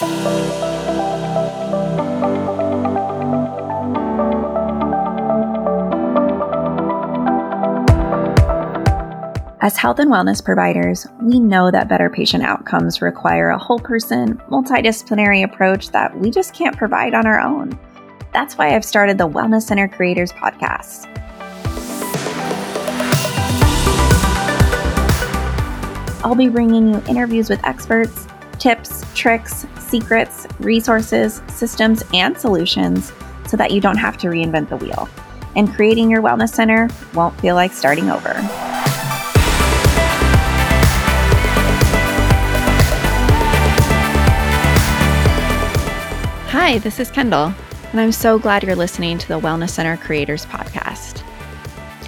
As health and wellness providers, we know that better patient outcomes require a whole person, multidisciplinary approach that we just can't provide on our own. That's why I've started the Wellness Center Creators Podcast. I'll be bringing you interviews with experts, tips, tricks, secrets, resources, systems, and solutions so that you don't have to reinvent the wheel. And creating your wellness center won't feel like starting over. Hi, this is Kendall, and I'm so glad you're listening to the Wellness Center Creators Podcast.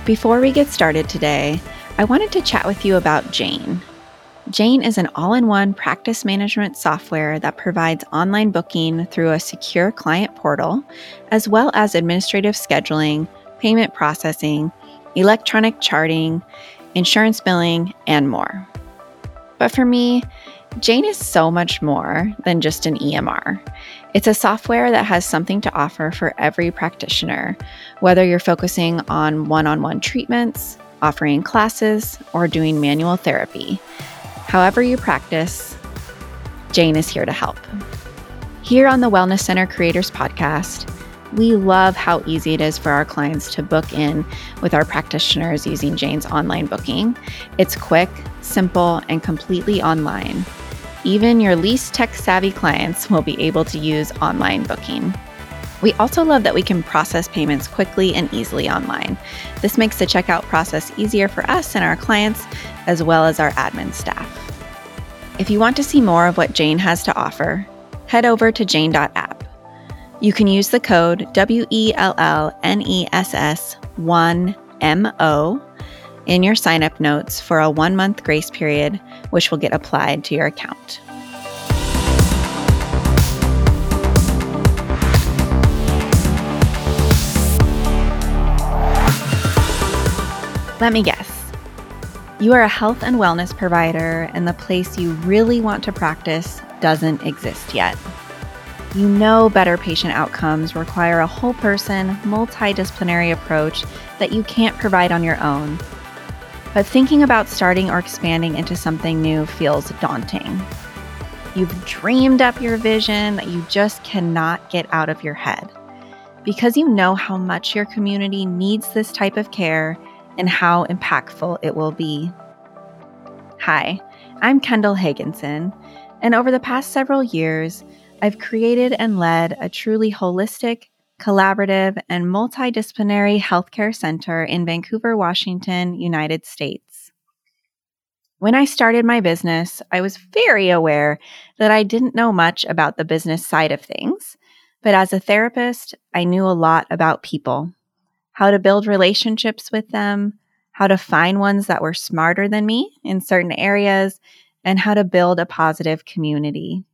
Before we get started today, I wanted to chat with you about Jane. Jane is an all in one practice management software that provides online booking through a secure client portal, as well as administrative scheduling, payment processing, electronic charting, insurance billing, and more. But for me, Jane is so much more than just an EMR. It's a software that has something to offer for every practitioner, whether you're focusing on one on one treatments, offering classes, or doing manual therapy. However, you practice, Jane is here to help. Here on the Wellness Center Creators Podcast, we love how easy it is for our clients to book in with our practitioners using Jane's online booking. It's quick, simple, and completely online. Even your least tech savvy clients will be able to use online booking. We also love that we can process payments quickly and easily online. This makes the checkout process easier for us and our clients, as well as our admin staff. If you want to see more of what Jane has to offer, head over to jane.app. You can use the code WELLNESS1MO in your sign up notes for a one month grace period, which will get applied to your account. Let me guess. You are a health and wellness provider, and the place you really want to practice doesn't exist yet. You know better patient outcomes require a whole person, multidisciplinary approach that you can't provide on your own. But thinking about starting or expanding into something new feels daunting. You've dreamed up your vision that you just cannot get out of your head. Because you know how much your community needs this type of care and how impactful it will be. Hi, I'm Kendall Hagensen, and over the past several years, I've created and led a truly holistic, collaborative, and multidisciplinary healthcare center in Vancouver, Washington, United States. When I started my business, I was very aware that I didn't know much about the business side of things. But as a therapist, I knew a lot about people how to build relationships with them, how to find ones that were smarter than me in certain areas, and how to build a positive community.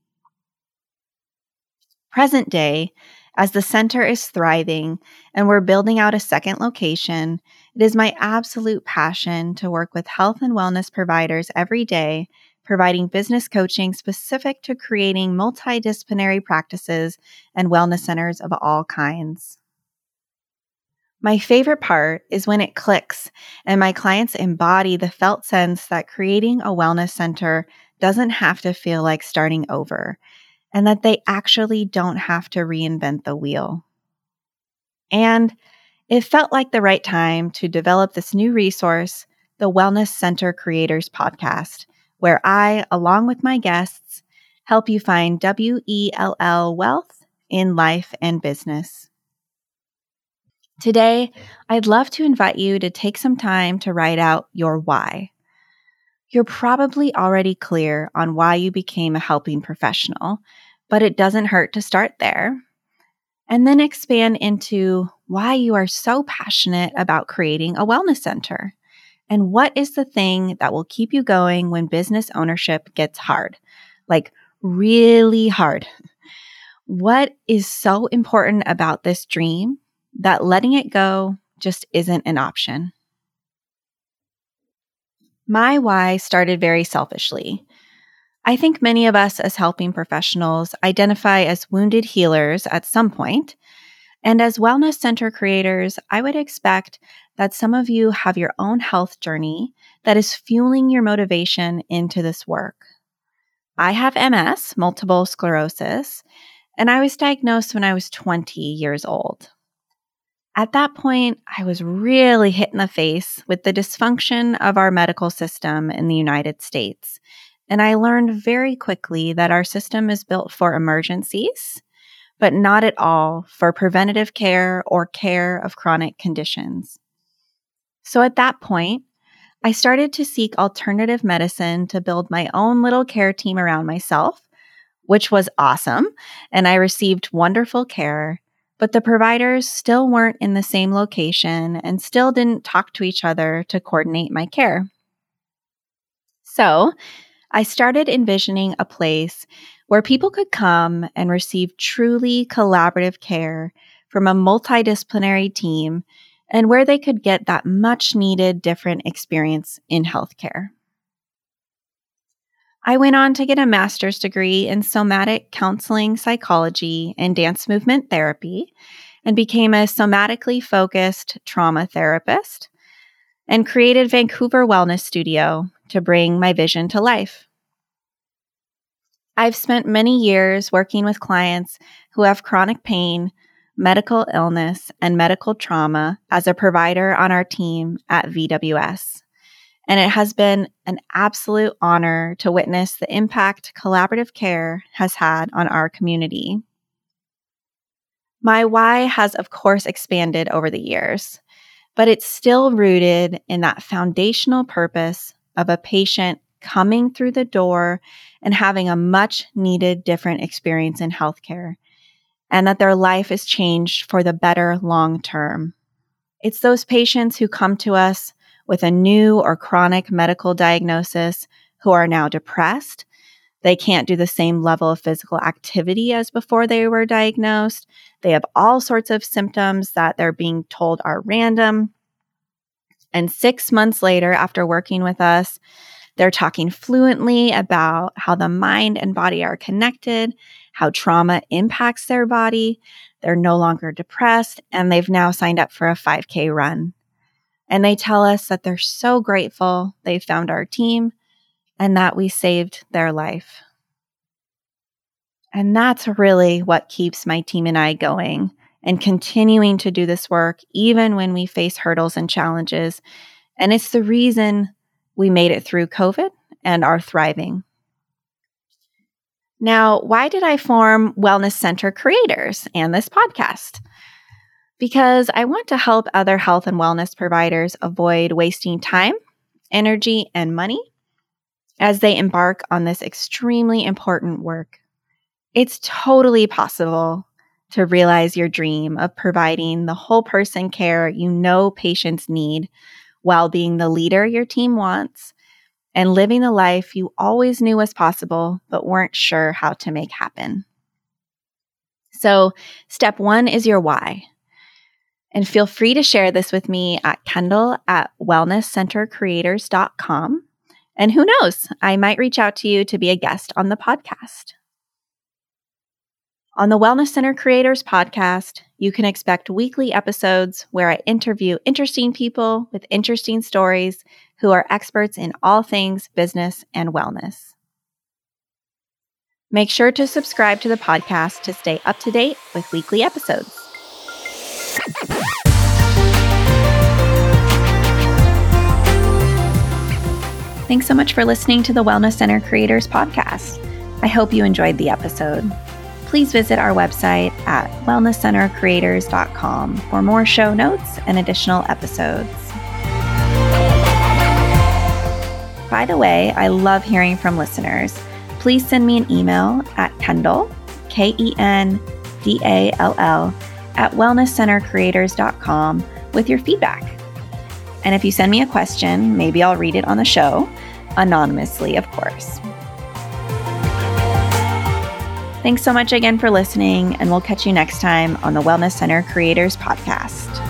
Present day, as the center is thriving and we're building out a second location, it is my absolute passion to work with health and wellness providers every day, providing business coaching specific to creating multidisciplinary practices and wellness centers of all kinds. My favorite part is when it clicks and my clients embody the felt sense that creating a wellness center doesn't have to feel like starting over and that they actually don't have to reinvent the wheel. And it felt like the right time to develop this new resource, the Wellness Center Creators Podcast, where I, along with my guests, help you find W E L L wealth in life and business. Today, I'd love to invite you to take some time to write out your why. You're probably already clear on why you became a helping professional, but it doesn't hurt to start there. And then expand into why you are so passionate about creating a wellness center. And what is the thing that will keep you going when business ownership gets hard? Like, really hard. What is so important about this dream that letting it go just isn't an option? My why started very selfishly. I think many of us as helping professionals identify as wounded healers at some point. And as wellness center creators, I would expect that some of you have your own health journey that is fueling your motivation into this work. I have MS, multiple sclerosis, and I was diagnosed when I was 20 years old. At that point, I was really hit in the face with the dysfunction of our medical system in the United States. And I learned very quickly that our system is built for emergencies, but not at all for preventative care or care of chronic conditions. So at that point, I started to seek alternative medicine to build my own little care team around myself, which was awesome. And I received wonderful care but the providers still weren't in the same location and still didn't talk to each other to coordinate my care. So I started envisioning a place where people could come and receive truly collaborative care from a multidisciplinary team and where they could get that much needed different experience in healthcare. I went on to get a master's degree in somatic counseling psychology and dance movement therapy and became a somatically focused trauma therapist and created Vancouver Wellness Studio to bring my vision to life. I've spent many years working with clients who have chronic pain, medical illness, and medical trauma as a provider on our team at VWS. And it has been an absolute honor to witness the impact collaborative care has had on our community. My why has, of course, expanded over the years, but it's still rooted in that foundational purpose of a patient coming through the door and having a much needed different experience in healthcare, and that their life is changed for the better long term. It's those patients who come to us with a new or chronic medical diagnosis who are now depressed. They can't do the same level of physical activity as before they were diagnosed. They have all sorts of symptoms that they're being told are random. And six months later, after working with us, they're talking fluently about how the mind and body are connected, how trauma impacts their body. They're no longer depressed, and they've now signed up for a 5K run. And they tell us that they're so grateful they found our team and that we saved their life. And that's really what keeps my team and I going and continuing to do this work, even when we face hurdles and challenges. And it's the reason we made it through COVID and are thriving. Now, why did I form Wellness Center Creators and this podcast? Because I want to help other health and wellness providers avoid wasting time, energy, and money as they embark on this extremely important work. It's totally possible to realize your dream of providing the whole person care you know patients need while being the leader your team wants and living the life you always knew was possible but weren't sure how to make happen. So, step one is your why. And feel free to share this with me at Kendall at wellnesscentercreators.com. And who knows, I might reach out to you to be a guest on the podcast. On the Wellness Center Creators podcast, you can expect weekly episodes where I interview interesting people with interesting stories who are experts in all things business and wellness. Make sure to subscribe to the podcast to stay up to date with weekly episodes. Thanks so much for listening to the Wellness Center Creators Podcast. I hope you enjoyed the episode. Please visit our website at wellnesscentercreators.com for more show notes and additional episodes. By the way, I love hearing from listeners. Please send me an email at Kendall, K E N D A L L, at wellnesscentercreators.com with your feedback. And if you send me a question, maybe I'll read it on the show, anonymously, of course. Thanks so much again for listening, and we'll catch you next time on the Wellness Center Creators Podcast.